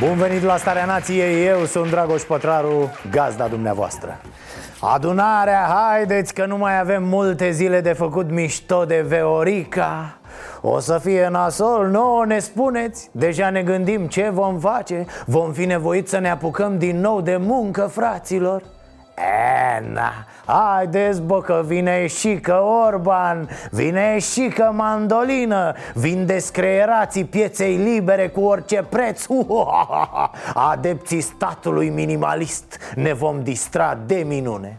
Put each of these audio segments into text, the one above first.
Bun venit la Starea Nației, eu sunt Dragoș Pătraru, gazda dumneavoastră. Adunarea, haideți că nu mai avem multe zile de făcut mișto de Veorica. O să fie nasol, nouă ne spuneți. Deja ne gândim ce vom face. Vom fi nevoiți să ne apucăm din nou de muncă, fraților E, na, haideți bă că vine și că Orban Vine și că mandolină Vin descreierații pieței libere cu orice preț. Adepții statului minimalist Ne vom distra de minune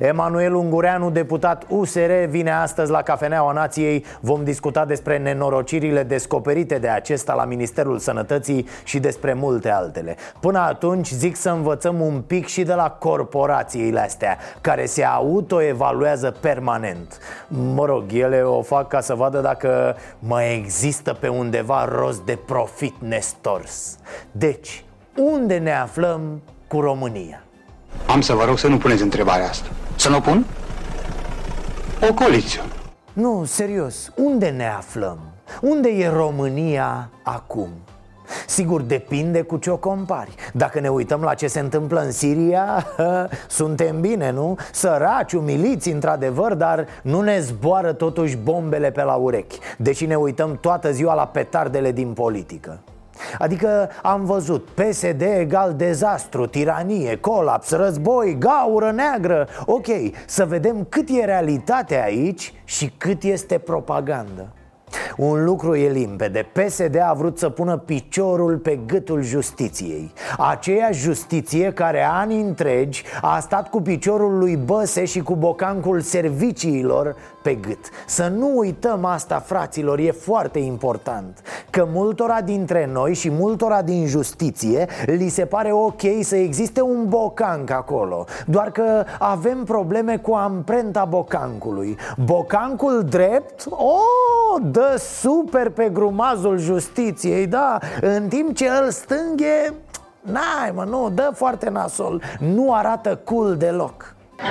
Emanuel Ungureanu, deputat USR, vine astăzi la Cafeneaua Nației. Vom discuta despre nenorocirile descoperite de acesta la Ministerul Sănătății și despre multe altele. Până atunci zic să învățăm un pic și de la corporațiile astea Care se autoevaluează permanent. Mă rog, ele o fac ca să vadă dacă mai există pe undeva rost de profit nestors. Deci, unde ne aflăm cu România? Am să vă rog să nu puneți întrebarea asta. Să nu o pun? O coaliție. Nu, serios, unde ne aflăm? Unde e România acum? Sigur, depinde cu ce o compari Dacă ne uităm la ce se întâmplă în Siria Suntem bine, nu? Săraci, umiliți, într-adevăr Dar nu ne zboară totuși bombele pe la urechi Deși ne uităm toată ziua la petardele din politică Adică am văzut PSD egal dezastru, tiranie, colaps, război, gaură neagră. Ok, să vedem cât e realitatea aici și cât este propagandă un lucru e limpede. PSD a vrut să pună piciorul pe gâtul justiției. Aceea justiție care ani întregi a stat cu piciorul lui Băse și cu bocancul serviciilor pe gât. Să nu uităm asta, fraților, e foarte important Că multora dintre noi și multora din justiție Li se pare ok să existe un bocanc acolo. Doar că avem probleme cu amprenta bocancului. Bocancul drept, oh, dă super pe grumazul justiției, da? În timp ce îl stânghe, n-ai mă, nu, dă foarte nasol. Nu arată cool deloc.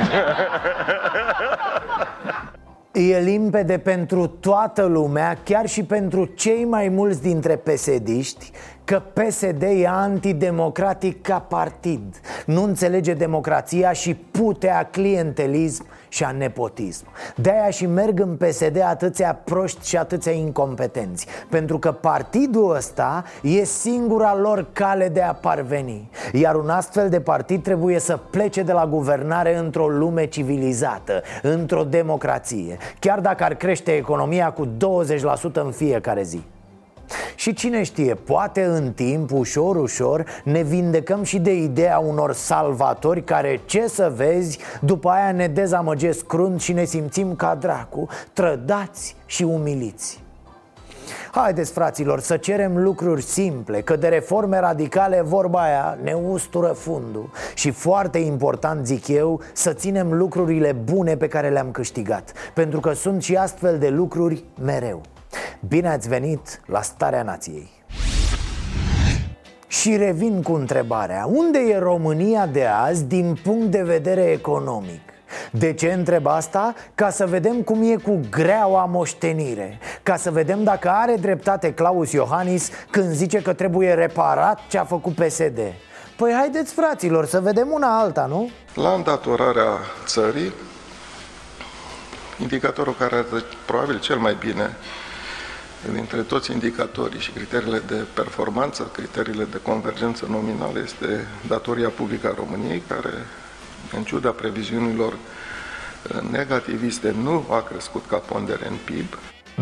E limpede pentru toată lumea, chiar și pentru cei mai mulți dintre pesediști Că PSD e antidemocratic ca partid. Nu înțelege democrația și putea clientelism și a nepotism. De-aia și merg în PSD atâția proști și atâția incompetenți Pentru că partidul ăsta e singura lor cale de a parveni Iar un astfel de partid trebuie să plece de la guvernare într-o lume civilizată Într-o democrație Chiar dacă ar crește economia cu 20% în fiecare zi și cine știe, poate în timp, ușor, ușor, ne vindecăm și de ideea unor salvatori care, ce să vezi, după aia ne dezamăgesc crunt și ne simțim ca dracu, trădați și umiliți. Haideți, fraților, să cerem lucruri simple Că de reforme radicale, vorba aia, ne ustură fundul. Și foarte important, zic eu, să ținem lucrurile bune pe care le-am câștigat. Pentru că sunt și astfel de lucruri mereu Bine ați venit la Starea Nației și revin cu întrebarea Unde e România de azi din punct de vedere economic? De ce întreb asta? Ca să vedem cum e cu greaua moștenire Ca să vedem dacă are dreptate Claus Iohannis când zice că trebuie reparat ce a făcut PSD Păi haideți fraților să vedem una alta, nu? La îndatorarea țării, indicatorul care arată probabil cel mai bine dintre toți indicatorii și criteriile de performanță, criteriile de convergență nominală este datoria publică a României, care, în ciuda previziunilor negativiste, nu a crescut ca pondere în PIB,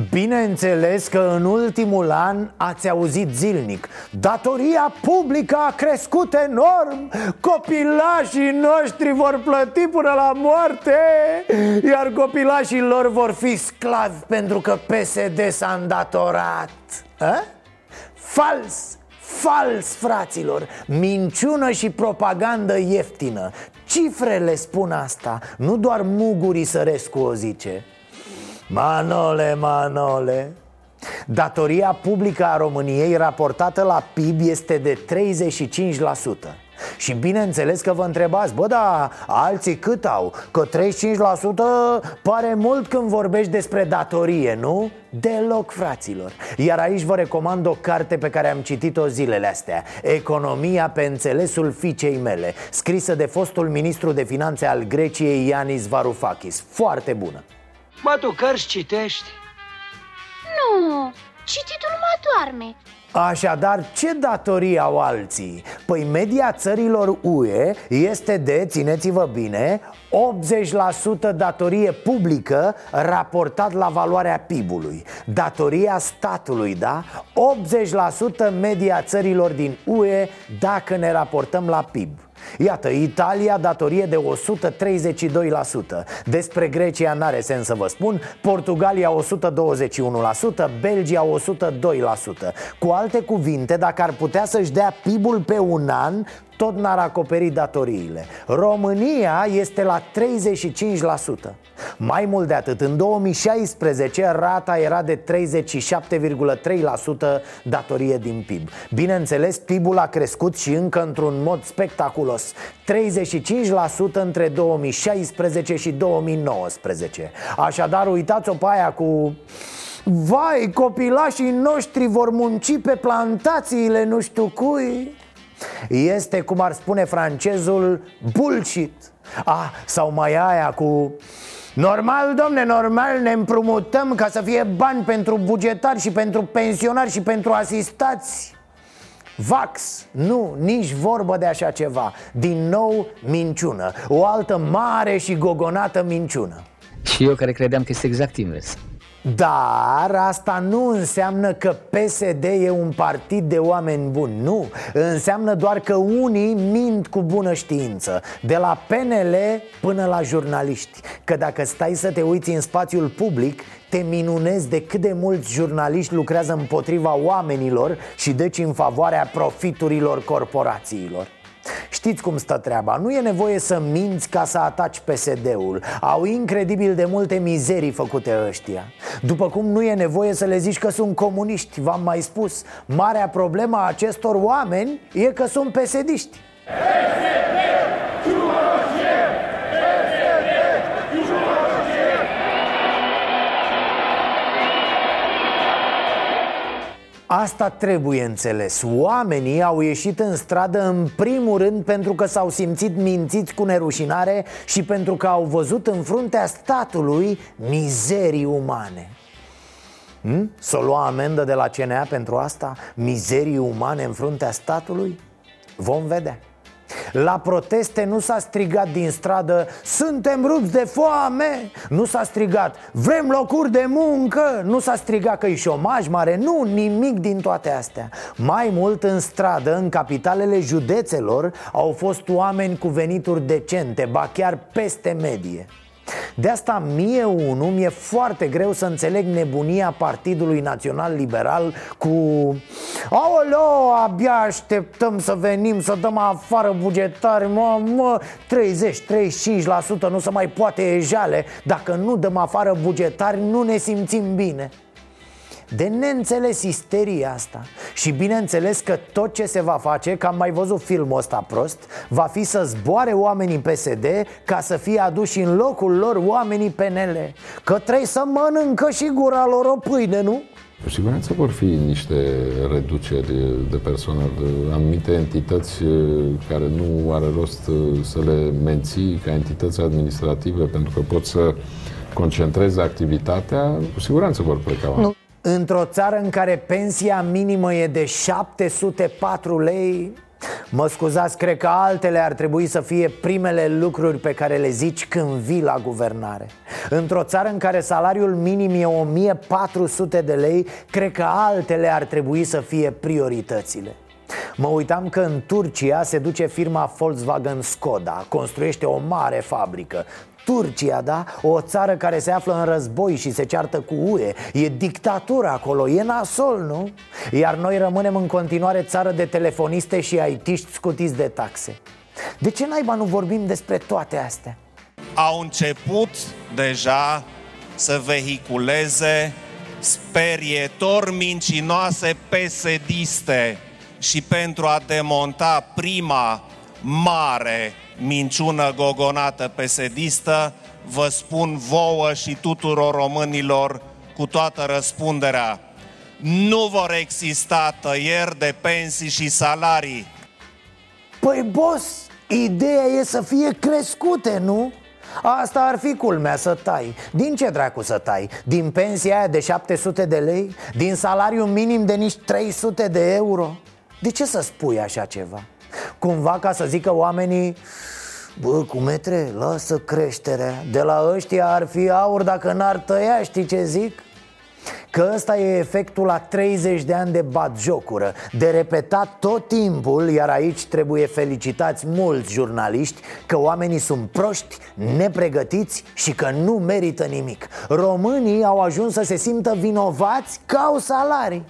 Bineînțeles că în ultimul an ați auzit zilnic Datoria publică a crescut enorm Copilașii noștri vor plăti până la moarte Iar copilașii lor vor fi sclavi pentru că PSD s-a îndatorat A? Fals! Fals, fraților! Minciună și propagandă ieftină Cifrele spun asta Nu doar Muguri Sărescu o zice Manole, Manole. Datoria publică a României raportată la PIB este de 35% și bineînțeles că vă întrebați, bă, da, alții cât au? Că 35% pare mult când vorbești despre datorie, nu? Deloc, fraților. Iar aici vă recomand o carte pe care am citit-o zilele astea. Economia pe înțelesul fiicei mele Scrisă de fostul ministru de finanțe al Greciei, Ianis Varoufakis. Foarte bună Mă, tu cărți citești? Nu, cititul mă doarme Așadar, ce datorii au alții? Păi media țărilor UE este de, țineți-vă bine, 80% datorie publică raportat la valoarea PIB-ului Datoria statului, da? 80% media țărilor din UE dacă ne raportăm la PIB Iată, Italia datorie de 132% Despre Grecia n-are sens să vă spun. Portugalia 121%, Belgia 102% Cu alte cuvinte, dacă ar putea să-și dea PIB-ul pe un an tot n-ar acoperi datoriile. România este la 35% Mai mult de atât, în 2016 rata era de 37,3% datorie din PIB Bineînțeles, PIB-ul a crescut și încă într-un mod spectaculos. 35% între 2016 și 2019 Așadar, uitați-o pe aia cu... Vai, copilașii noștri vor munci pe plantațiile nu știu cui este, cum ar spune francezul, bullshit. Ah, sau mai aia cu... Normal, domne, normal ne împrumutăm ca să fie bani pentru bugetari și pentru pensionari și pentru asistați. Vax, nu, nici vorbă de așa ceva. Din nou, minciună. O altă mare și gogonată minciună. Și eu care credeam că este exact invers dar asta nu înseamnă că PSD e un partid de oameni buni Nu, înseamnă doar că unii mint cu bună știință De la PNL până la jurnaliști. Că dacă stai să te uiți în spațiul public te minunezi de cât de mulți jurnaliști lucrează împotriva oamenilor și deci în favoarea profiturilor corporațiilor Știți cum stă treaba, nu e nevoie să minți ca să ataci PSD-ul Au incredibil de multe mizerii făcute ăștia. După cum nu e nevoie să le zici că sunt comuniști, v-am mai spus. Marea problemă a acestor oameni e că sunt PSD-iști PSD! Asta trebuie înțeles Oamenii au ieșit în stradă în primul rând pentru că s-au simțit mințiți cu nerușinare Și pentru că au văzut în fruntea statului mizerii umane hmm? Să lua amendă de la CNA pentru asta? Mizerii umane în fruntea statului? Vom vedea la proteste nu s-a strigat din stradă. Suntem rupți de foame. Nu s-a strigat. Vrem locuri de muncă. Nu s-a strigat că e șomaj mare. Nu, nimic din toate astea. Mai mult în stradă, în capitalele județelor Au fost oameni cu venituri decente Ba chiar peste medie de asta mie unul mi-e foarte greu să înțeleg nebunia Partidului Național Liberal cu Aoleo, abia așteptăm să venim să dăm afară bugetari Mă, mă, 30-35% nu se mai poate ejale Dacă nu dăm afară bugetari nu ne simțim bine de neînțeles isteria asta Și bineînțeles că tot ce se va face, că am mai văzut filmul ăsta prost Va fi să zboare oamenii PSD ca să fie aduși în locul lor oamenii PNL Că trebuie să mănâncă și gura lor o pâine, nu? Cu siguranță vor fi niște reduceri de personal. Anumite entități care nu are rost să le menții ca entități administrative pentru că pot să concentreze activitatea, cu siguranță vor pleca. Nu. Într-o țară în care pensia minimă e de 704 lei Mă scuzați, cred că altele ar trebui să fie primele lucruri pe care le zici când vii la guvernare. Într-o țară în care salariul minim e 1400 de lei Cred că altele ar trebui să fie prioritățile. Mă uitam că în Turcia se duce firma Volkswagen Skoda Construiește o mare fabrică Turcia, da? O țară care se află în război și se ceartă cu UE E dictatură acolo, e nasol, nu? Iar noi rămânem în continuare țară de telefoniste și aitiști scutiți de taxe De ce naiba nu vorbim despre toate astea? Au început deja să vehiculeze sperietor mincinoase pesediste și pentru a demonta prima mare minciună gogonată pesedistă, vă spun vouă și tuturor românilor cu toată răspunderea, nu vor exista tăieri de pensii și salarii. Păi, boss, ideea e să fie crescute, nu? Asta ar fi culmea să tai Din ce dracu să tai? Din pensia aia de 700 de lei? Din salariu minim de nici 300 de euro? De ce să spui așa ceva? Cumva ca să zică oamenii Bă, cu metre, lasă creșterea De la ăștia ar fi aur dacă n-ar tăia, știi ce zic? Că ăsta e efectul la 30 de ani de jocură De repetat tot timpul, iar aici trebuie felicitați mulți jurnaliști Că oamenii sunt proști, nepregătiți și că nu merită nimic. Românii au ajuns să se simtă vinovați ca au salarii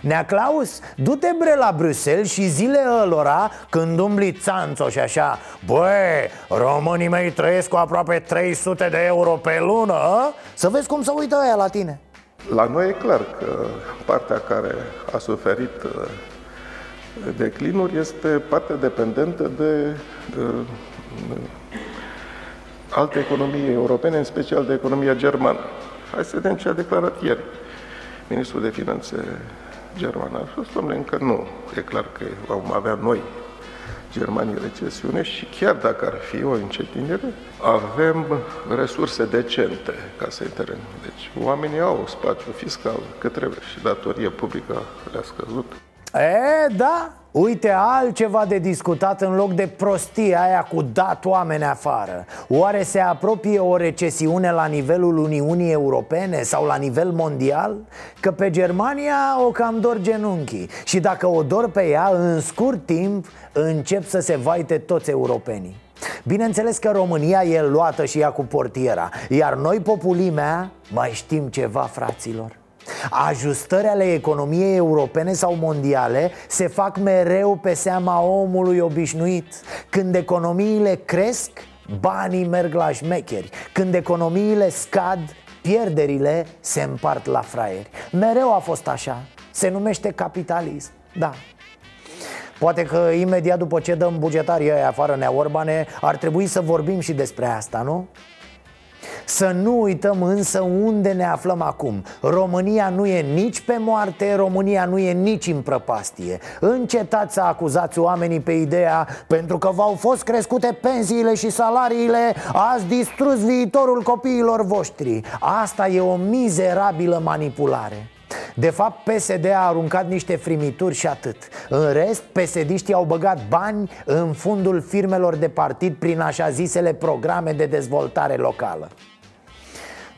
Nea Claus, du-te bre la Bruxelles și zile ălora când umbli țanțo și așa Băi, românii mei trăiesc cu aproape 300 de euro pe lună a? Să vezi cum să uită ăia la tine La noi e clar că partea care a suferit uh, declinuri este partea dependentă de uh, alte economii europene, în special de economia germană. Hai să vedem ce a declarat ieri ministrul de Finanțe german. A fost, domnule, încă nu. E clar că vom avea noi Germania recesiune și chiar dacă ar fi o încetinire, avem resurse decente ca să intervenim. Deci oamenii au spațiu fiscal cât trebuie și datorie publică le-a scăzut. E, da, Uite, altceva de discutat în loc de prostia aia cu dat oameni afară. Oare se apropie o recesiune la nivelul Uniunii Europene sau la nivel mondial? Că pe Germania o cam dor genunchii Și dacă o dor pe ea, în scurt timp încep să se vaite toți europenii. Bineînțeles că România e luată și ea cu portiera Iar noi, populimea, mai știm ceva, fraților Ajustări ale economiei europene sau mondiale se fac mereu pe seama omului obișnuit. Când economiile cresc, banii merg la șmecheri. Când economiile scad, pierderile se împart la fraieri. Mereu a fost așa, se numește capitalism, da. Poate că imediat după ce dăm bugetarii ăia afară Nea Orbane Ar trebui să vorbim și despre asta, nu? Să nu uităm însă unde ne aflăm acum. România nu e nici pe moarte, România nu e nici în prăpastie. Încetați să acuzați oamenii pe ideea Pentru că v-au fost crescute pensiile și salariile Ați distrus viitorul copiilor voștri. Asta e o mizerabilă manipulare. De fapt, PSD a aruncat niște frimituri și atât. În rest, psd au băgat bani în fundul firmelor de partid Prin așa zisele programe de dezvoltare locală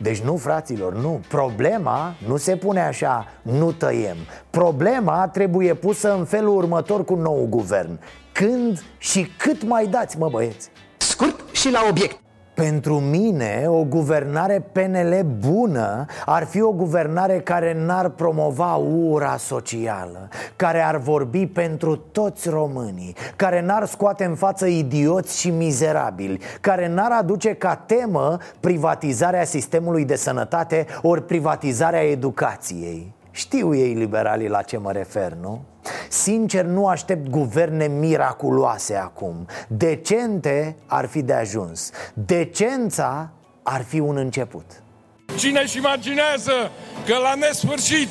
deci nu, fraților, nu. Problema nu se pune așa, nu tăiem. Problema trebuie pusă în felul următor cu nou guvern. Când și cât mai dați, mă băieți? Scurt și la obiect pentru mine, o guvernare PNL bună ar fi o guvernare care n-ar promova ura socială Care ar vorbi pentru toți românii Care n-ar scoate în față idioți și mizerabili Care n-ar aduce ca temă privatizarea sistemului de sănătate ori privatizarea educației știu ei liberalii la ce mă refer, nu? Sincer, nu aștept guverne miraculoase acum Decente ar fi de ajuns Decența ar fi un început Cine își imaginează că la nesfârșit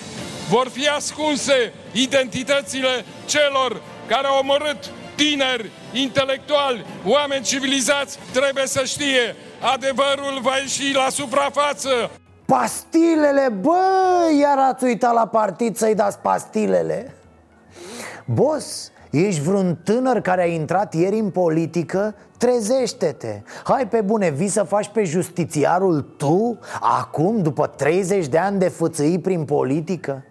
vor fi ascunse identitățile celor care au omorât tineri, intelectuali, oameni civilizați, trebuie să știe, adevărul va ieși la suprafață. Pastilele, bă, iar ați uitat la partid să-i dați pastilele Boss, ești vreun tânăr care a intrat ieri în politică? Trezește-te Hai pe bune, vii să faci pe justițiarul tu? Acum, după 30 de ani de fățăi prin politică?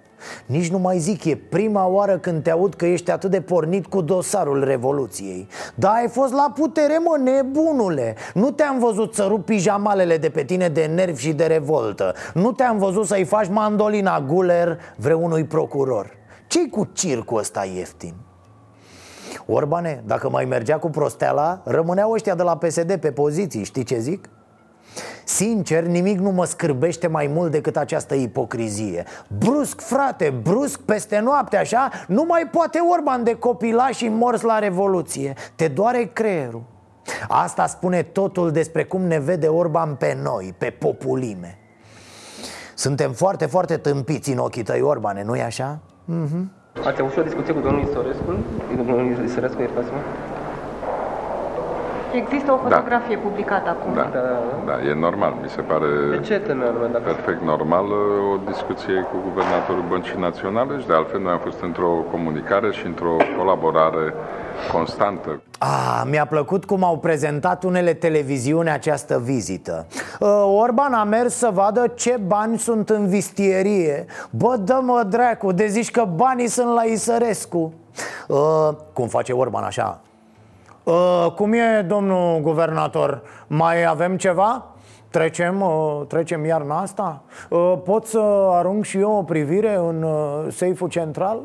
Nici nu mai zic, e prima oară când te aud că ești atât de pornit cu dosarul Revoluției Da, ai fost la putere, mă, nebunule Nu te-am văzut să rupi pijamalele de pe tine de nervi și de revoltă Nu te-am văzut să-i faci mandolina guler vreunui procuror ce cu circul ăsta ieftin? Orbane, dacă mai mergea cu prosteala, rămâneau ăștia de la PSD pe poziții, știi ce zic? Sincer, nimic nu mă scârbește mai mult decât această ipocrizie Brusc, frate, brusc, peste noapte așa Nu mai poate Orban de copilaș și mors la Revoluție Te doare creierul Asta spune totul despre cum ne vede Orban pe noi, pe populime Suntem foarte, foarte tâmpiți în ochii tăi, Orbane, nu-i așa? Mm-hmm. Ați avut și o discuție cu domnul Isorescu? Domnul Isorescu, iertați-mă. Există o fotografie da. publicată acum. Da. da, da, e normal, mi se pare de ce normal, dacă... perfect normal o discuție cu guvernatorul Băncii Naționale și de altfel noi am fost într-o comunicare și într-o colaborare constantă. Ah, mi-a plăcut cum au prezentat unele televiziuni această vizită uh, Orban a mers să vadă ce bani sunt în vistierie Bă, dă-mă dracu, de zici că banii sunt la Isărescu uh, Cum face Orban așa Uh, cum e, domnul guvernator? Mai avem ceva? Trecem, uh, trecem iarna asta? Uh, pot să arunc și eu o privire în uh, seiful central?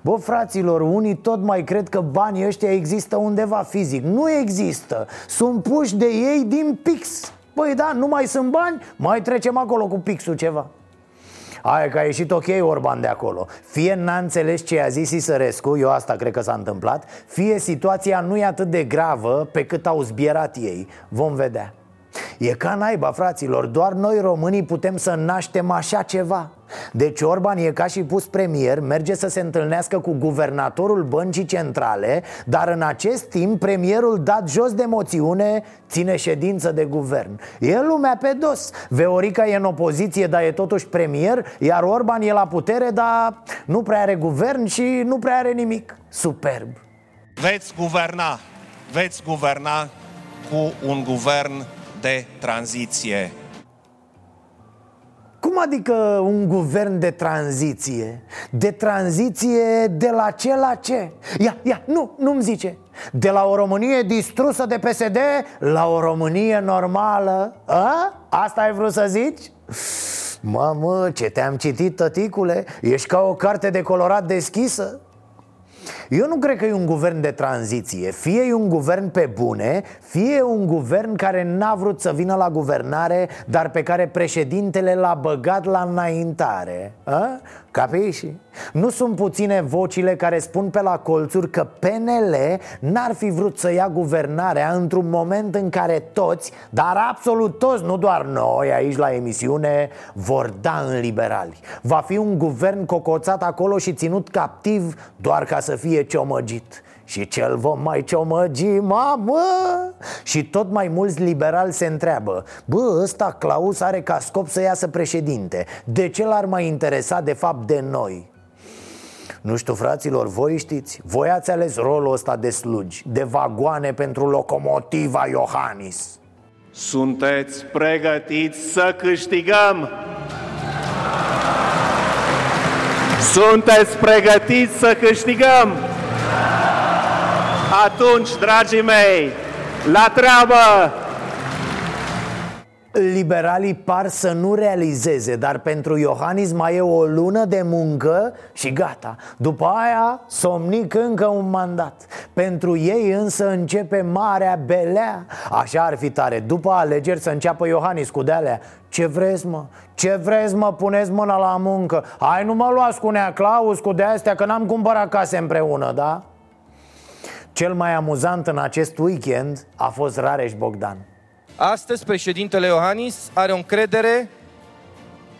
Bă, fraților, unii tot mai cred că banii ăștia există undeva fizic Nu există, sunt puși de ei din pix Păi da, nu mai sunt bani, mai trecem acolo cu pixul ceva Hai că a ieșit ok Orban de acolo. Fie n-a înțeles ce a zis Isărescu Eu asta cred că s-a întâmplat Fie situația nu e atât de gravă Pe cât au zbierat ei. Vom vedea E ca naiba, fraților, doar noi românii putem să naștem așa ceva. Deci Orban e ca și pus premier, merge să se întâlnească cu guvernatorul băncii centrale Dar în acest timp premierul dat jos de moțiune ține ședință de guvern. E lumea pe dos. Veorica e în opoziție, dar e totuși premier Iar Orban e la putere, dar nu prea are guvern și nu prea are nimic. Superb. Veți guverna, veți guverna cu un guvern de tranziție. Cum adică un guvern de tranziție? De tranziție de la ce la ce? Ia, ia, nu, nu-mi zice De la o Românie distrusă de PSD la o Românie normală A? Asta ai vrut să zici? Mamă, ce te-am citit, tăticule Ești ca o carte de colorat deschisă eu nu cred că e un guvern de tranziție Fie e un guvern pe bune Fie e un guvern care n-a vrut să vină la guvernare Dar pe care președintele l-a băgat la înaintare A? Capiși? Nu sunt puține vocile care spun pe la colțuri că PNL n-ar fi vrut să ia guvernarea într-un moment în care toți, dar absolut toți, nu doar noi aici la emisiune, vor da în liberali Va fi un guvern cocoțat acolo și ținut captiv doar ca să fie ciomăgit și cel vom mai ciomăgi, mamă Și tot mai mulți liberali se întreabă Bă, ăsta Claus are ca scop să iasă președinte De ce l-ar mai interesa de fapt de noi? Nu știu, fraților, voi știți Voi ați ales rolul ăsta de slugi De vagoane pentru locomotiva Iohannis Sunteți pregătiți să câștigăm? Sunteți pregătiți să câștigăm? Atunci, dragii mei, la treabă! Liberalii par să nu realizeze, dar pentru Iohannis mai e o lună de muncă și gata. După aia somnic încă un mandat. Pentru ei însă începe marea belea. Așa ar fi tare, după alegeri să înceapă Iohannis cu de-alea. Ce vreți mă? Ce vreți mă? Puneți mâna la muncă. Hai nu mă luați cu nea Claus cu de-astea că n-am cumpărat case împreună, da? Cel mai amuzant în acest weekend a fost Rareș Bogdan Astăzi președintele Iohannis are o încredere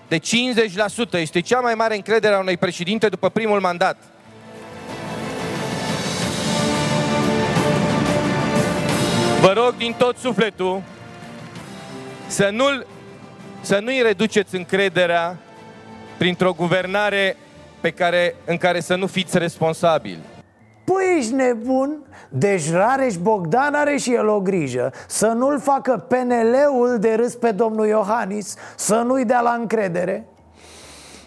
de 50%. Este cea mai mare încredere a unui președinte după primul mandat. Vă rog din tot sufletul să nu-l să nu-i reduceți încrederea printr-o guvernare pe care, în care să nu fiți responsabili. Păi ești nebun? Deci Rareș Bogdan are și el o grijă. Să nu-l facă PNL-ul de râs pe domnul Iohannis Să nu-i dea la încredere.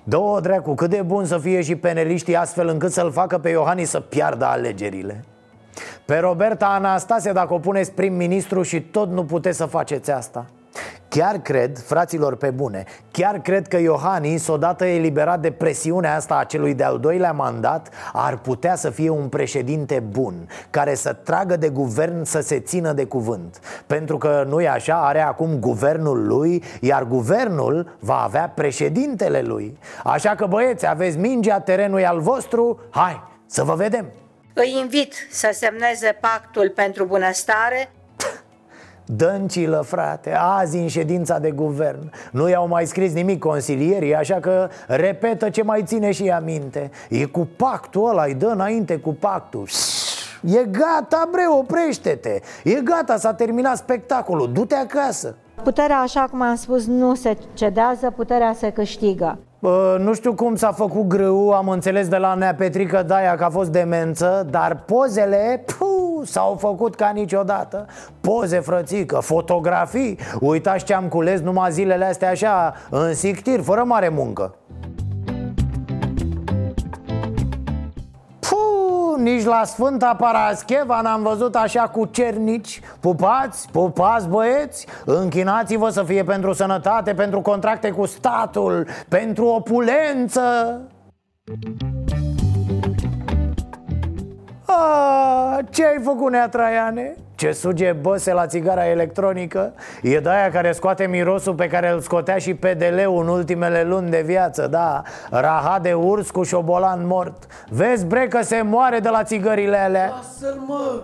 Dă-o dracu, cât de bun să fie și peneliștii astfel încât să-l facă pe Iohannis să piardă alegerile. Pe Roberta Anastase dacă o puneți prim-ministru și tot nu puteți să faceți asta Chiar cred, fraților pe bune, chiar cred că Iohannis, odată eliberat de presiunea asta a celui de-al doilea mandat, ar putea să fie un președinte bun, care să tragă de guvern să se țină de cuvânt. Pentru că nu e așa, are acum guvernul lui, iar guvernul va avea președintele lui. Așa că băieți, aveți mingea, terenul e al vostru, hai, să vă vedem! Îi invit să semneze pactul pentru bunăstare Dăncilă, frate, azi în ședința de guvern. Nu i-au mai scris nimic consilierii Așa că repetă ce mai ține și aminte E cu pactul ăla, îi dă înainte cu pactul. E gata, bre, oprește-te. E gata, s-a terminat spectacolul, du-te acasă. Puterea, așa cum am spus, nu se cedează, puterea se câștigă. Bă, nu știu cum s-a făcut grâu, am înțeles de la Nea Petrică Daia că a fost demență Dar pozele, puh, s-au făcut ca niciodată. Poze, frățică, fotografii. Uitați ce am cules numai zilele astea așa, în sictir, fără mare muncă. Nici la Sfânta Parascheva n-am văzut așa cu cernici. Pupați, pupați băieți, închinați-vă să fie pentru sănătate, pentru contracte cu statul, pentru opulență A, ce ai făcut, Nea Traiane? Ce suge băse la țigara electronică? E de aia care scoate mirosul pe care îl scotea și PDL-ul în ultimele luni de viață Da, rahat de urs cu șobolan mort. Vezi, bre, că se moare de la țigările alea. Lasă-l, mă!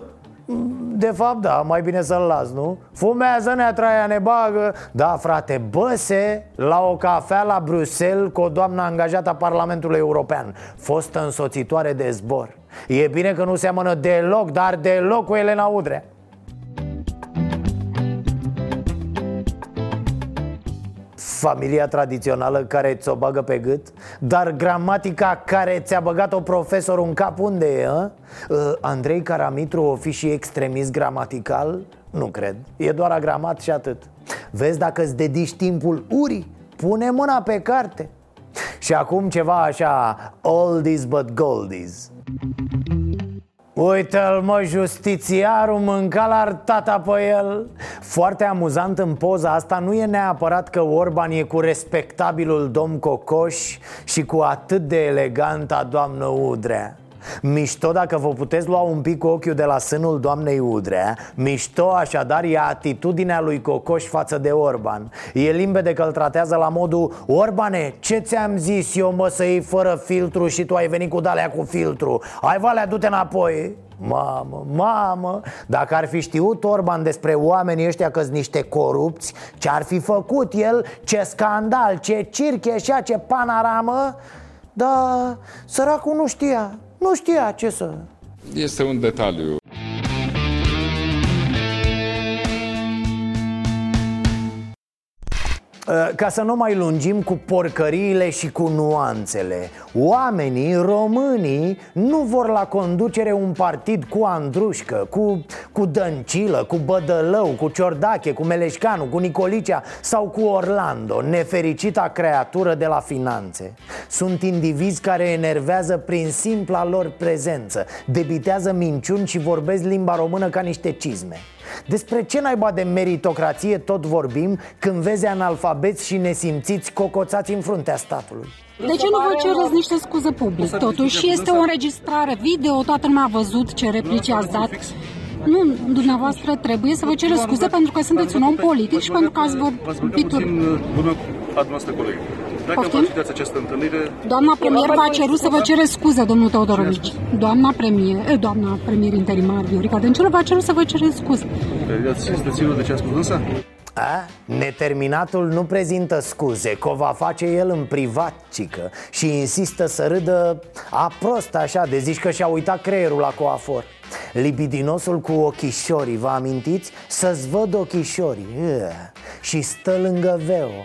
De fapt, da, mai bine să-l las, nu? Fumează nea traia ne bagă. Da, frate, băse la o cafea la Bruxelles Cu o doamnă angajată a Parlamentului European. Fostă însoțitoare de zbor E bine că nu seamănă deloc, dar deloc cu Elena Udrea familia tradițională care ți-o bagă pe gât Dar gramatica care ți-a băgat-o profesor în cap unde e? A? Uh, Andrei Caramitru o fi și extremist gramatical? Nu cred, e doar agramat și atât Vezi dacă îți dedici timpul urii, pune mâna pe carte Și acum ceva așa, oldies but goldies Uite-l mă, justițiarul mânca la tata pe el. Foarte amuzant în poza asta Nu e neapărat că Orban e cu respectabilul domn Cocoș Și cu atât de eleganta doamnă Udrea Mișto dacă vă puteți lua un pic ochiul de la sânul doamnei Udrea. Mișto așadar e atitudinea lui Cocoș față de Orban. E limpede că îl tratează la modul Orbane, ce ți-am zis eu mă să iei fără filtru și tu ai venit cu dalea cu filtru? Ai valea, du-te înapoi. Mamă, mamă, dacă ar fi știut Orban despre oamenii ăștia că niște corupți Ce ar fi făcut el, ce scandal, ce circ ieșea, ce panaramă Dar săracul nu știa nu știa ce să... Este un detaliu. Ca să nu mai lungim cu porcăriile și cu nuanțele Oamenii, românii, nu vor la conducere un partid cu Andrușcă, cu, cu Dăncilă, cu Bădălău, cu Ciordache, cu Meleșcanu, cu Nicolicea sau cu Orlando Nefericita creatură de la finanțe. Sunt indivizi care enervează prin simpla lor prezență Debitează minciuni și vorbesc limba română ca niște cizme despre ce naiba de meritocrație tot vorbim când vezi analfabeți și nesimțiți cocoțați în fruntea statului? De ce nu vă cereți niște scuze public? Totuși este o înregistrare video, toată lumea a văzut ce replici ați dat. Nu, dumneavoastră trebuie să vă cereți scuze pentru că sunteți un om politic și pentru că ați vorbit... Bună a dumneavoastră colegă. Dacă Poftim? vă această întâlnire... Doamna premier v-a cerut să vă cere scuze, domnul Teodorovici. Doamna premier, eh, doamna premier interimar Viorica Dăncilă v-a cerut să vă cere scuze. Ați ținut de ce a spus însă? A? Neterminatul nu prezintă scuze, că o va face el în privat, cică Și insistă să râdă a prost așa, de zici că și-a uitat creierul la coafor Libidinosul cu ochișorii, vă amintiți? Să-ți văd ochișorii Și stă lângă Veo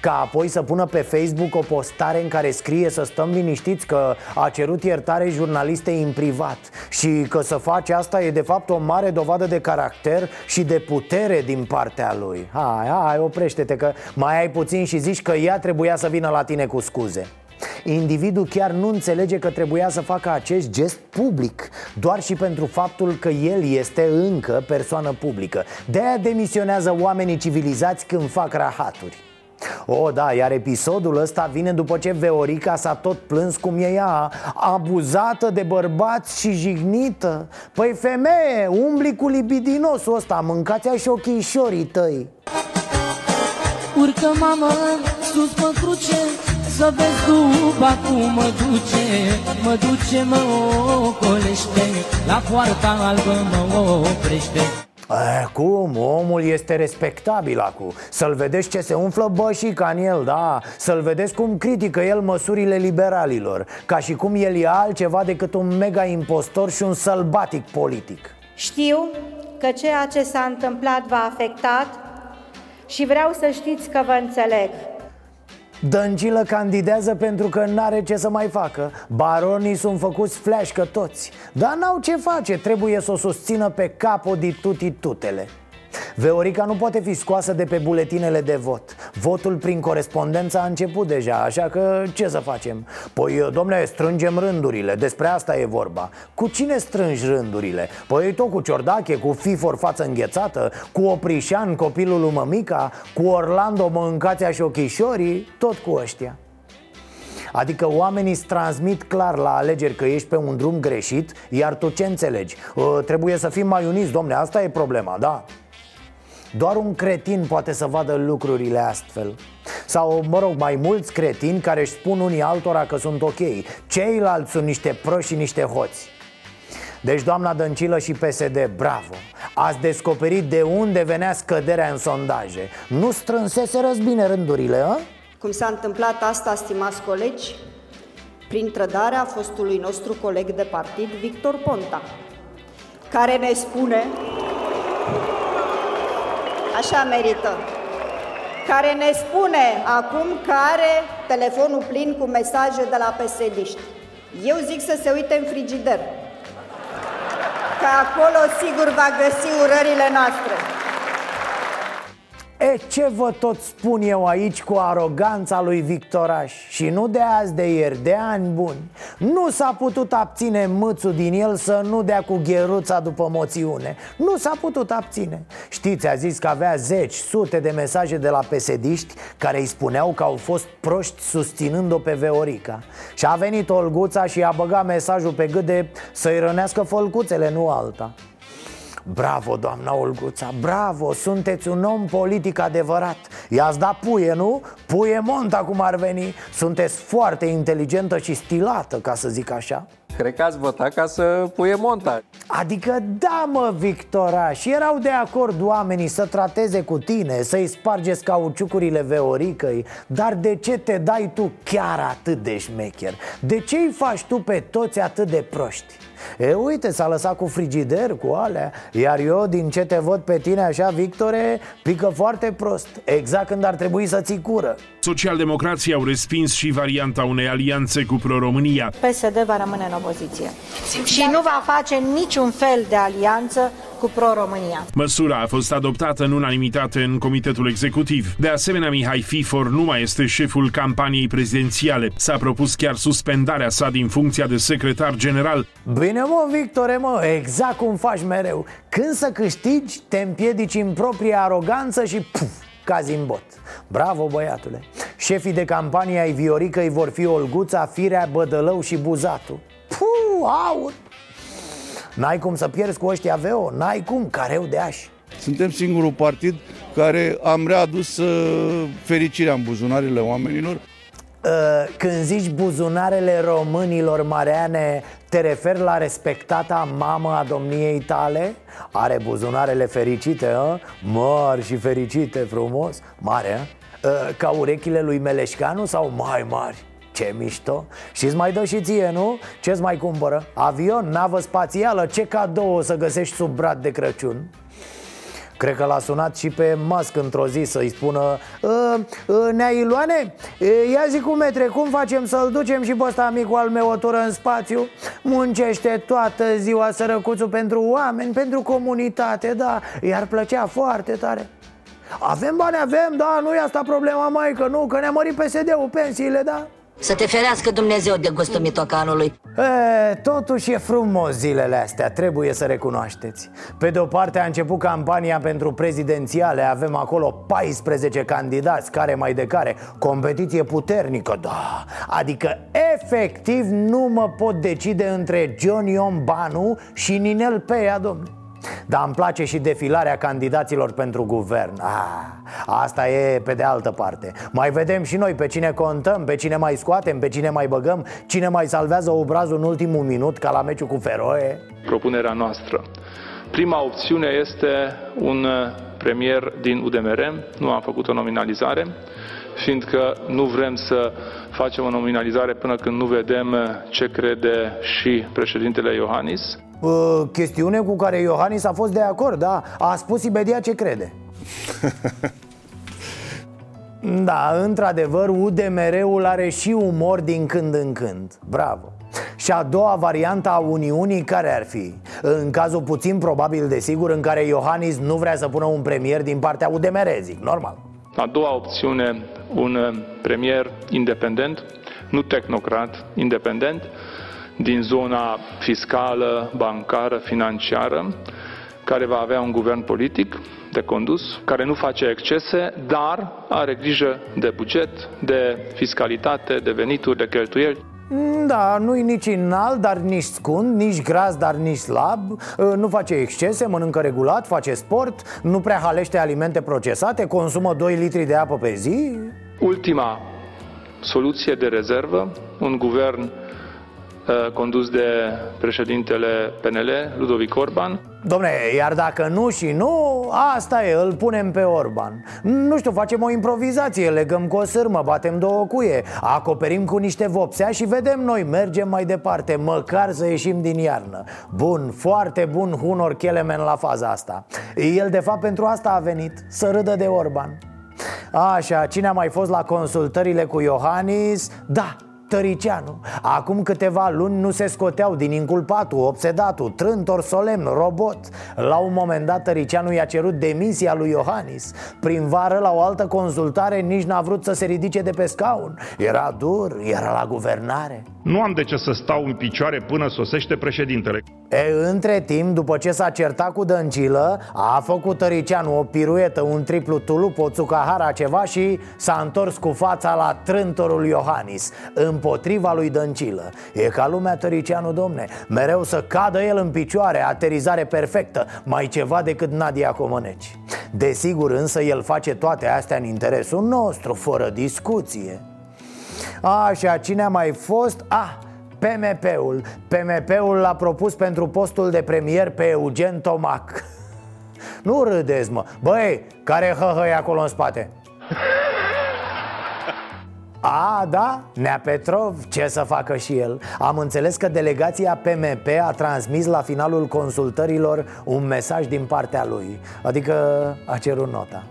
ca apoi să pună pe Facebook o postare în care scrie să stăm liniștiți că a cerut iertare jurnalistei în privat Și că să face asta e de fapt o mare dovadă de caracter și de putere din partea lui. Hai, hai, oprește-te că mai ai puțin și zici că ea trebuia să vină la tine cu scuze. Individul chiar nu înțelege că trebuia să facă acest gest public Doar și pentru faptul că el este încă persoană publică. De-aia demisionează oamenii civilizați când fac rahaturi o, da, iar episodul ăsta vine după ce Veorica s-a tot plâns cum e ea Abuzată de bărbați și jignită. Păi femeie, umbli cu libidinosul ăsta Mâncați-a și ochișorii tăi. Urcă mamă sus pe cruce Să vezi duba cum mă duce. Mă duce, mă ocolește La poarta albă mă oprește Eh, cum? Omul este respectabil acum. Să-l vedeți ce se umflă bășica în el, da? Să-l vedeți cum critică el măsurile liberalilor Ca și cum el e altceva decât un mega impostor și un sălbatic politic. Știu că ceea ce s-a întâmplat v-a afectat și vreau să știți că vă înțeleg Dăncilă candidează pentru că n-are ce să mai facă. Baronii sunt făcuți fleșcă toți. Dar n-au ce face, trebuie să o susțină pe capo di tuti tutele Veorica nu poate fi scoasă de pe buletinele de vot Votul prin corespondență a început deja, așa că ce să facem? Păi, domnule, strângem rândurile, despre asta e vorba Cu cine strângi rândurile? Păi tot cu Ciordache, cu Fifor față înghețată Cu Oprișan, copilul lui Mămica Cu Orlando Mâncația și ochișorii Tot cu ăștia Adică oamenii îți transmit clar la alegeri că ești pe un drum greșit Iar tu ce înțelegi? Uh, trebuie să fii mai uniți, domne, asta e problema, da? Doar un cretin poate să vadă lucrurile astfel. Sau, mă rog, mai mulți cretini care își spun unii altora că sunt ok. Ceilalți sunt niște proști și niște hoți. Deci, doamna Dăncilă și PSD, bravo! Ați descoperit de unde venea scăderea în sondaje. Nu strânsese bine rândurile, a? Cum s-a întâmplat asta, stimați colegi, prin trădarea fostului nostru coleg de partid, Victor Ponta, care ne spune așa merită, care ne spune acum că are telefonul plin cu mesaje de la psd Eu zic să se uite în frigider, că acolo sigur va găsi urările noastre. E, ce vă tot spun eu aici cu aroganța lui Victoraș? Și nu de azi de ieri, de ani buni. Nu s-a putut abține mâțul din el să nu dea cu gheruța după moțiune. Nu s-a putut abține. Știți, a zis că avea zeci, sute de mesaje de la pesediști Care îi spuneau că au fost proști susținând-o pe Veorica. Și a venit Olguța și a băgat mesajul pe gât de să-i rănească folcuțele, nu alta Bravo, doamna Olguța, bravo, sunteți un om politic adevărat I-ați dat puie, nu? Puie monta cum ar veni Sunteți foarte inteligentă și stilată, ca să zic așa Cred că ați votat ca să puie monta Adică da mă, Victoraș Și erau de acord oamenii să trateze cu tine Să-i spargeți cauciucurile veoricăi Dar de ce te dai tu chiar atât de șmecher? De ce îi faci tu pe toți atât de proști? E, uite, s-a lăsat cu frigider, cu alea. Iar eu, din ce te văd pe tine așa, Victore, pică foarte prost Exact când ar trebui să ții cură. Socialdemocrații au respins și varianta unei alianțe cu Pro-România. PSD va rămâne în opoziție. Și nu va face niciun fel de alianță cu Pro-România. Măsura a fost adoptată în unanimitate în Comitetul Executiv. De asemenea, Mihai Fifor nu mai este șeful campaniei prezidențiale. S-a propus chiar suspendarea sa din funcția de secretar general. Bine mă, Victore, mă, exact cum faci mereu Când să câștigi, te împiedici în propria aroganță și puf, cazi în bot Bravo, băiatule Șefii de campanie ai Vioricăi vor fi Olguța, Firea, Bădălău și Buzatu Puh, aur! N-ai cum să pierzi cu ăștia VO, n-ai cum, careu de aș Suntem singurul partid care am readus uh, fericirea în buzunarele oamenilor uh, când zici buzunarele românilor, Mareane, te referi la respectata mamă a domniei tale? Are buzunarele fericite, a? mari și fericite, frumos, mare, a? Uh, ca urechile lui Meleșcanu sau mai mari? Ce mișto și îți mai dă și ție, nu? Ce-ți mai cumpără? Avion, navă spațială, ce cadou o să găsești sub brad de Crăciun? Cred că l-a sunat și pe Musk într-o zi să-i spună ă, ă, Nea Iloane, ia zi cu metre, cum facem să-l ducem și pe ăsta micul al meu o tură în spațiu? Muncește toată ziua sărăcuțul pentru oameni, pentru comunitate, da Iar plăcea foarte tare avem bani, avem, da, nu e asta problema, mai că nu, că ne-a mărit PSD-ul, pensiile, da? Să te ferească Dumnezeu de gustul mitocanului. E, Totuși e frumos zilele astea, trebuie să recunoașteți. Pe de o parte a început campania pentru prezidențiale. Avem acolo 14 candidați, care mai de care? Competiție puternică, da. Adică efectiv nu mă pot decide între John Ion Banu și Ninel Peia, domnule dar îmi place și defilarea candidaților pentru guvern. Ah, Asta e pe de altă parte. Mai vedem și noi pe cine contăm, pe cine mai scoatem, pe cine mai băgăm Cine mai salvează obrazul în ultimul minut ca la meciul cu Feroe. Propunerea noastră. Prima opțiune este un premier din UDMR Nu am făcut o nominalizare fiindcă nu vrem să facem o nominalizare până când nu vedem ce crede și președintele Iohannis uh, chestiune cu care Iohannis a fost de acord, da? A spus imediat ce crede Da, într-adevăr, UDMR-ul are și umor din când în când Bravo și a doua variantă a Uniunii care ar fi? În cazul puțin probabil, desigur, în care Iohannis nu vrea să pună un premier din partea UDMR, zic, normal A doua opțiune, un premier independent, nu tehnocrat, independent din zona fiscală, bancară, financiară, care va avea un guvern politic de condus, care nu face excese, dar are grijă de buget, de fiscalitate, de venituri, de cheltuieli. Da, nu-i nici înalt, dar nici scund, nici gras, dar nici slab Nu face excese, mănâncă regulat, face sport Nu prea halește alimente procesate, consumă 2 litri de apă pe zi Ultima soluție de rezervă, un guvern Uh, condus de președintele PNL, Ludovic Orban. Domne, iar dacă nu și nu, asta e, îl punem pe Orban Nu știu, facem o improvizație, legăm cu o sârmă, batem două cuie Acoperim cu niște vopsea și vedem noi, mergem mai departe Măcar să ieșim din iarnă Bun, foarte bun Hunor Kelemen la faza asta El de fapt pentru asta a venit, să râdă de Orban Așa, cine a mai fost la consultările cu Iohannis? Da, Tăricianu. Acum câteva luni nu se scoteau din inculpatul, obsedatul, trântor solemn, robot. La un moment dat Tăricianu i-a cerut demisia lui Iohannis. Prin vară la o altă consultare nici n-a vrut să se ridice de pe scaun. Era dur, era la guvernare. Nu am de ce să stau în picioare până sosește președintele. E, între timp, după ce s-a certat cu Dăncilă A făcut Tăricianu o piruetă, un triplu tulup, o țucahara ceva Și s-a întors cu fața la trântorul Iohannis Împotriva lui Dăncilă. E ca lumea Tăricianu, domne. Mereu să cadă el în picioare, aterizare perfectă Mai ceva decât Nadia Comăneci. Desigur însă el face toate astea în interesul nostru, fără discuție. Așa, cine a mai fost? Ah, PMP-ul PMP-ul l-a propus pentru postul de premier pe Eugen Tomac. Nu râdeți, mă. Băi, care hăhăi acolo în spate? A, da? Nea Petrov, ce să facă și el? Am înțeles că delegația PMP a transmis la finalul consultărilor un mesaj din partea lui. Adică a cerut nota.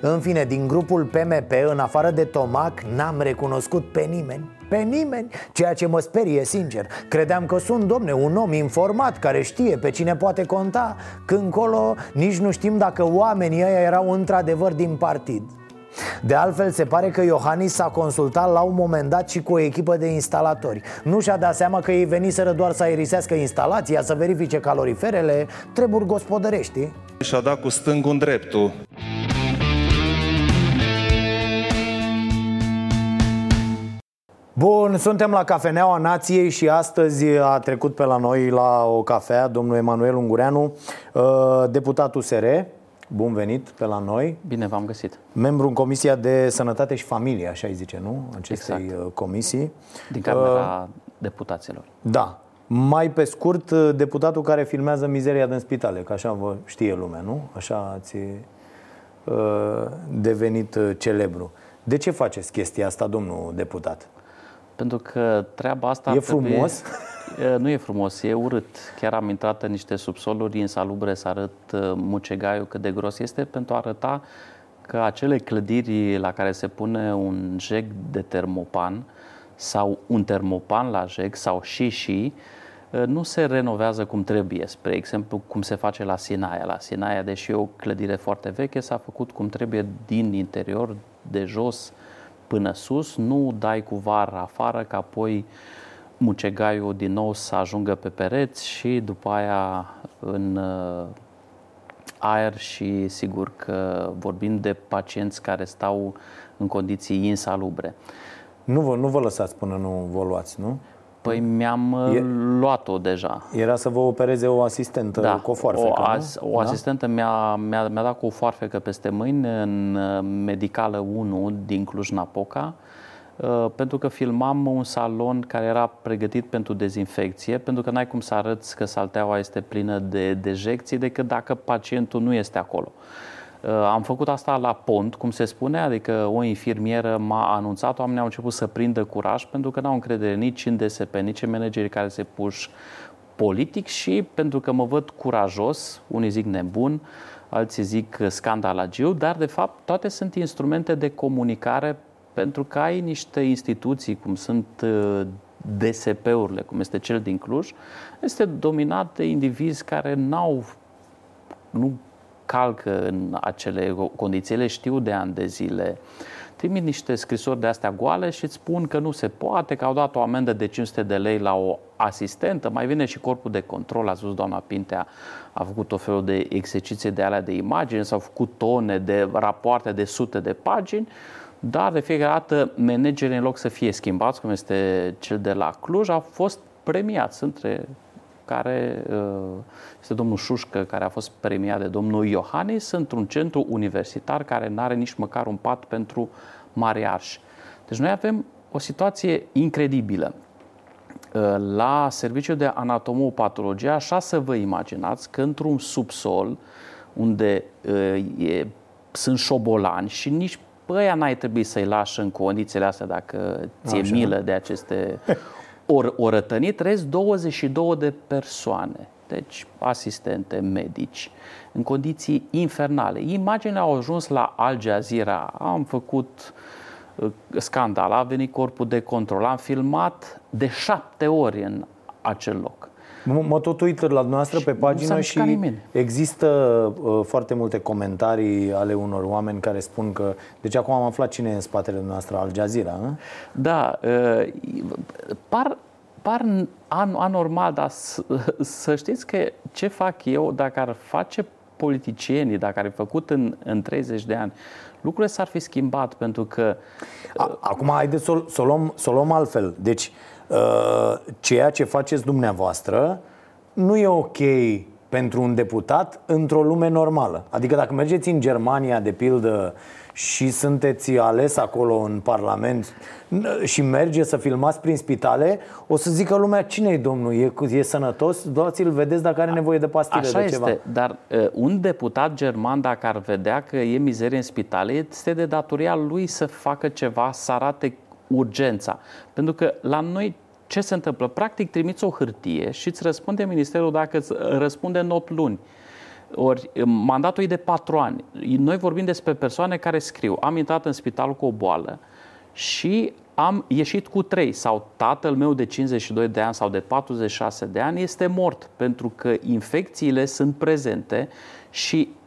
În fine, din grupul PMP, în afară de Tomac, n-am recunoscut pe nimeni. Pe nimeni, ceea ce mă sperie sincer. Credeam că sunt, domne, un om informat care știe pe cine poate conta Când colo nici nu știm dacă oamenii ăia erau într-adevăr din partid de altfel, se pare că Iohannis s-a consultat la un moment dat și cu o echipă de instalatori. Nu și-a dat seama că ei veniseră doar să aerisească instalația, să verifice caloriferele, treburi gospodărești. Și-a dat cu stângul în dreptul. Bun, suntem la Cafeneaua Nației și astăzi a trecut pe la noi la o cafea domnul Emanuel Ungureanu, uh, deputat USR. Bun venit pe la noi. Bine v-am găsit. Membru în Comisia de Sănătate și Familie, așa îi zice, nu? Acestei exact. Uh, comisii. Din Camera uh, Deputaților. Da. Mai pe scurt, uh, deputatul care filmează mizeria din spitale, că așa vă știe lumea, nu? Așa ați uh, devenit celebru. De ce faceți chestia asta, domnul deputat? Pentru că treaba asta... E frumos? Trebuie, nu e frumos, e urât. Chiar am intrat în niște subsoluri insalubre să arăt mucegaiul cât de gros este pentru a arăta că acele clădiri la care se pune un jeg de termopan sau un termopan la jeg sau și și nu se renovează cum trebuie. Spre exemplu, cum se face la Sinaia. La Sinaia, deși e o clădire foarte veche, s-a făcut cum trebuie din interior, de jos, până sus, nu dai cu var afară, ca apoi mucegaiul din nou să ajungă pe pereți și după aia în uh, aer și sigur că vorbim de pacienți care stau în condiții insalubre. Nu vă, nu vă lăsați până nu vă luați, nu? Păi mi-am e... luat-o deja. Era să vă opereze o asistentă da, cu o foarfecă, o, as, nu? o asistentă mi-a, mi-a, mi-a dat cu o foarfecă peste mâini în Medicală 1 din Cluj-Napoca pentru că filmam un salon care era pregătit pentru dezinfecție, pentru că n-ai cum să arăți că salteaua este plină de dejecții decât dacă pacientul nu este acolo. Am făcut asta la pont, cum se spune, adică o infirmieră m-a anunțat, oamenii au început să prindă curaj pentru că n-au încredere nici în DSP, nici în managerii care se puși politic și pentru că mă văd curajos, unii zic nebun, alții zic scandalagiu, dar de fapt toate sunt instrumente de comunicare pentru că ai niște instituții cum sunt DSP-urile, cum este cel din Cluj, este dominat de indivizi care n-au, nu calcă în acele condiții, le știu de ani de zile. Trimit niște scrisori de astea goale și îți spun că nu se poate, că au dat o amendă de 500 de lei la o asistentă, mai vine și corpul de control, a spus doamna Pintea, a făcut o felul de exerciții de alea de imagini, s-au făcut tone de rapoarte de sute de pagini, dar de fiecare dată managerii în loc să fie schimbați, cum este cel de la Cluj, au fost premiați între care este domnul Șușcă, care a fost premiat de domnul Iohannis, într-un centru universitar care nu are nici măcar un pat pentru mari arși. Deci noi avem o situație incredibilă. La serviciul de anatomopatologie, așa să vă imaginați că într-un subsol unde e, sunt șobolani și nici pe aia n-ai trebui să-i lași în condițiile astea dacă ți-e Așa. milă de aceste or, orătănii, trăiesc 22 de persoane, deci asistente, medici, în condiții infernale. Imaginile au ajuns la Al Jazeera, am făcut uh, scandal, a venit corpul de control, am filmat de șapte ori în acel loc. Mă, mă tot uit la dumneavoastră pe nu s-a pagină mișcat și nimeni. există uh, foarte multe comentarii ale unor oameni care spun că... Deci acum am aflat cine e în spatele dumneavoastră, Al Jazeera, hă? Da, uh, par, par an, anormal, dar să, să știți că ce fac eu, dacă ar face politicienii, dacă ar fi făcut în, în 30 de ani, lucrurile s-ar fi schimbat pentru că... A, acum haideți să o- să o luăm, să o luăm altfel. Deci, uh, ceea ce faceți dumneavoastră nu e ok pentru un deputat într-o lume normală. Adică dacă mergeți în Germania, de pildă, și sunteți ales acolo în Parlament n- și merge să filmați prin spitale, o să zică lumea, cine e domnul? E, e sănătos? Dați-l, vedeți dacă are nevoie de pastile Așa de este, ceva. dar uh, un deputat german, dacă ar vedea că e mizerie în spitale, este de datoria lui să facă ceva, să arate urgența. Pentru că la noi ce se întâmplă? Practic trimiți o hârtie și îți răspunde ministerul dacă îți răspunde în 8 luni. Ori mandatul e de 4 ani. Noi vorbim despre persoane care scriu am intrat în spital cu o boală și am ieșit cu 3 sau tatăl meu de 52 de ani sau de 46 de ani este mort pentru că infecțiile sunt prezente și uh,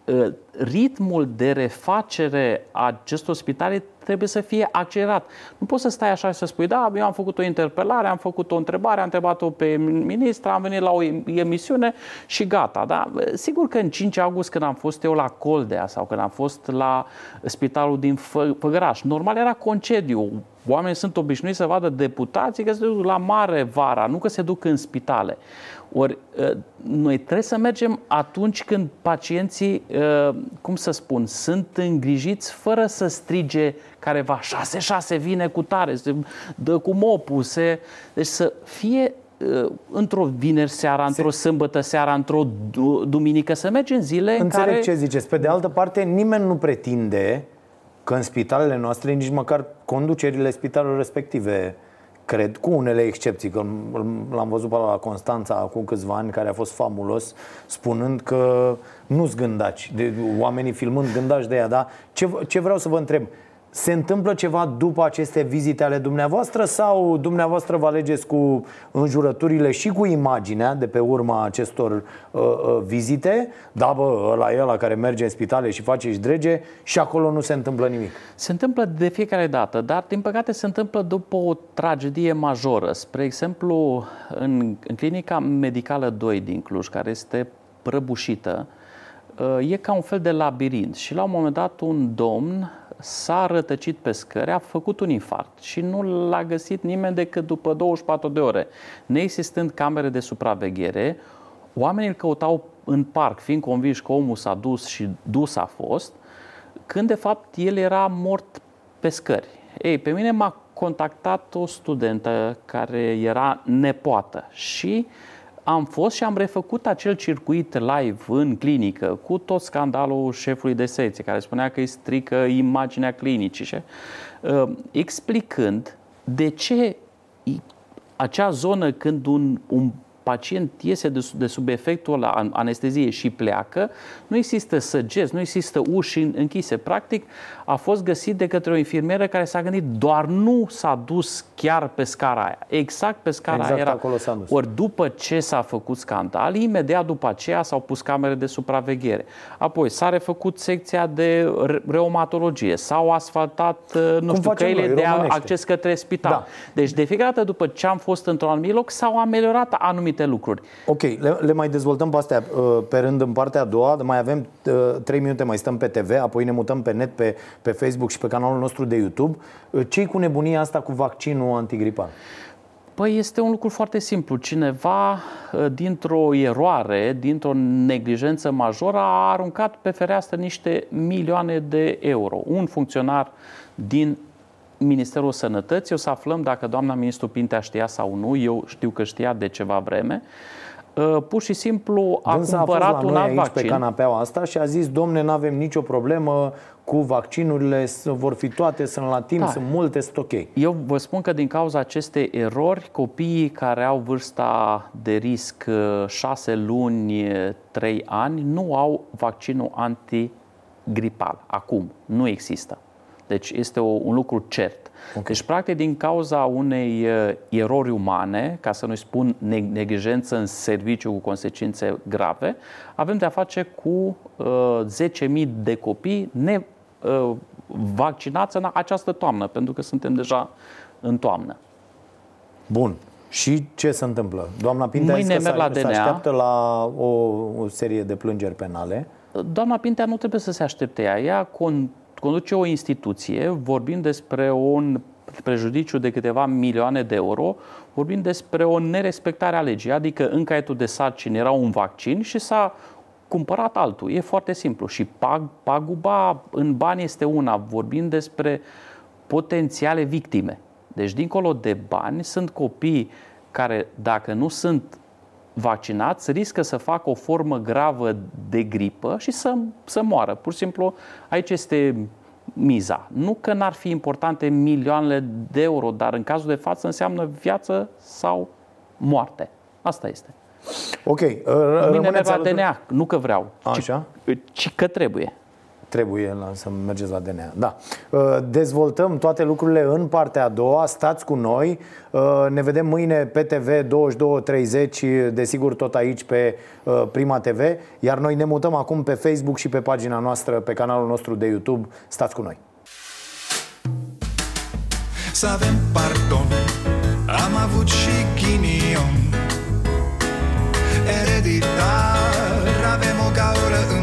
ritmul de refacere a acestor spitale trebuie să fie accelerat. Nu poți să stai așa și să spui, da, eu am făcut o interpelare, am făcut o întrebare, am întrebat-o pe ministra, am venit la o emisiune și gata. Da? Sigur că în 5 august, când am fost eu la Coldea sau când am fost la spitalul din Fă- Făgăraș, normal era concediu. Oamenii sunt obișnuiți să vadă deputații că se duc la mare vara, nu că se duc în spitale. Ori noi trebuie să mergem atunci când pacienții, cum să spun, sunt îngrijiți fără să strige careva 6-6 vine cu tare, se dă cu mopul, se... deci să fie într-o vineri seara, într-o sâmbătă seara, într-o du- duminică, să mergem zile în Înțeleg care... ce ziceți. Pe de altă parte, nimeni nu pretinde că în spitalele noastre, nici măcar conducerile spitalelor respective, cred, cu unele excepții, că l-am văzut pe ăla la Constanța acum câțiva ani, care a fost fabulos, spunând că nu-s gândaci, de, oamenii filmând gândaci de ea, da? Ce, ce vreau să vă întreb, se întâmplă ceva după aceste vizite ale dumneavoastră sau dumneavoastră vă alegeți cu înjurăturile și cu imaginea de pe urma acestor uh, uh, vizite? Da, bă, ăla e ăla care merge în spitale și face și drege și acolo nu se întâmplă nimic. Se întâmplă de fiecare dată, dar din păcate se întâmplă după o tragedie majoră. Spre exemplu, în, în clinica medicală 2 din Cluj, care este prăbușită, uh, e ca un fel de labirint și la un moment dat un domn s-a rătăcit pe scări, a făcut un infarct și nu l-a găsit nimeni decât după 24 de ore. Neexistând camere de supraveghere, oamenii îl căutau în parc, fiind convinși că omul s-a dus și dus a fost, când de fapt el era mort pe scări. Ei, pe mine m-a contactat o studentă care era nepoată și uh, am fost și am refăcut acel circuit live în clinică cu tot scandalul șefului de secție care spunea că îi strică imaginea clinicii și uh, explicând de ce acea zonă când un, un pacient iese de, de sub efectul anesteziei și pleacă, nu există săgeți, nu există uși închise. Practic, a fost găsit de către o infirmieră care s-a gândit doar nu s-a dus chiar pe scara aia. Exact pe scara exact aia era. acolo s-a dus. Ori după ce s-a făcut scandal, imediat după aceea s-au pus camere de supraveghere. Apoi s-a refăcut secția de reumatologie, s-au asfaltat, uh, nu Cum știu, facem căile noi, de românește. acces către spital. Da. Deci de fiecare dată după ce am fost într-un anumit loc, s-au ameliorat anumite lucruri. Ok, le, le mai dezvoltăm pe astea uh, pe rând în partea a doua, mai avem uh, 3 minute, mai stăm pe TV, apoi ne mutăm pe net, pe, pe Facebook și pe canalul nostru de YouTube. Uh, Ce-i cu nebunia asta cu vaccinul antigripal? Păi este un lucru foarte simplu. Cineva, uh, dintr-o eroare, dintr-o neglijență majoră, a aruncat pe fereastră niște milioane de euro. Un funcționar din Ministerul Sănătății, o să aflăm dacă doamna ministru Pintea știa sau nu, eu știu că știa de ceva vreme, uh, pur și simplu a Dânsa a fost cumpărat la un noi alt aici vaccin. pe canapeaua asta și a zis, domne, nu avem nicio problemă cu vaccinurile, s- vor fi toate, sunt la timp, Da. sunt multe, sunt ok. Eu vă spun că din cauza acestei erori, copiii care au vârsta de risc 6 luni, 3 ani, nu au vaccinul antigripal. Acum, nu există. Deci este o, un lucru cert. Okay. Deci, practic, din cauza unei uh, erori umane, ca să nu spun neg- neglijență în serviciu cu consecințe grave, avem de-a face cu uh, 10.000 de copii ne, uh, vaccinați în această toamnă, pentru că suntem deja în toamnă. Bun. Și ce se întâmplă? Doamna Pintea a zis Mâine că merg la se, se DNA. așteaptă la o, o serie de plângeri penale. Doamna Pintea nu trebuie să se aștepte ea. Ea con- conduce o instituție, vorbim despre un prejudiciu de câteva milioane de euro, vorbim despre o nerespectare a legii, adică în caietul de sarcini era un vaccin și s-a cumpărat altul. E foarte simplu. Și pag, paguba în bani este una. Vorbim despre potențiale victime. Deci, dincolo de bani, sunt copii care, dacă nu sunt vaccinați, riscă să facă o formă gravă de gripă și să, să moară. Pur și simplu, aici este miza. Nu că n-ar fi importante milioanele de euro, dar în cazul de față înseamnă viață sau moarte. Asta este. Ok, uh, Mine rămâneți merg la alături- DNA, nu că vreau, Așa? ci, ci că trebuie. Trebuie la, să mergeți la DNA. Da. Uh, Dezvoltăm toate lucrurile în partea a doua. Stați cu noi. Uh, Ne vedem mâine pe TV 22.30, desigur tot aici pe uh, Prima TV. Iar noi ne mutăm acum pe Facebook și pe pagina noastră, pe canalul nostru de YouTube. Stați cu noi. Să avem pardon Am avut și ghinion Ereditar Avem o gaură în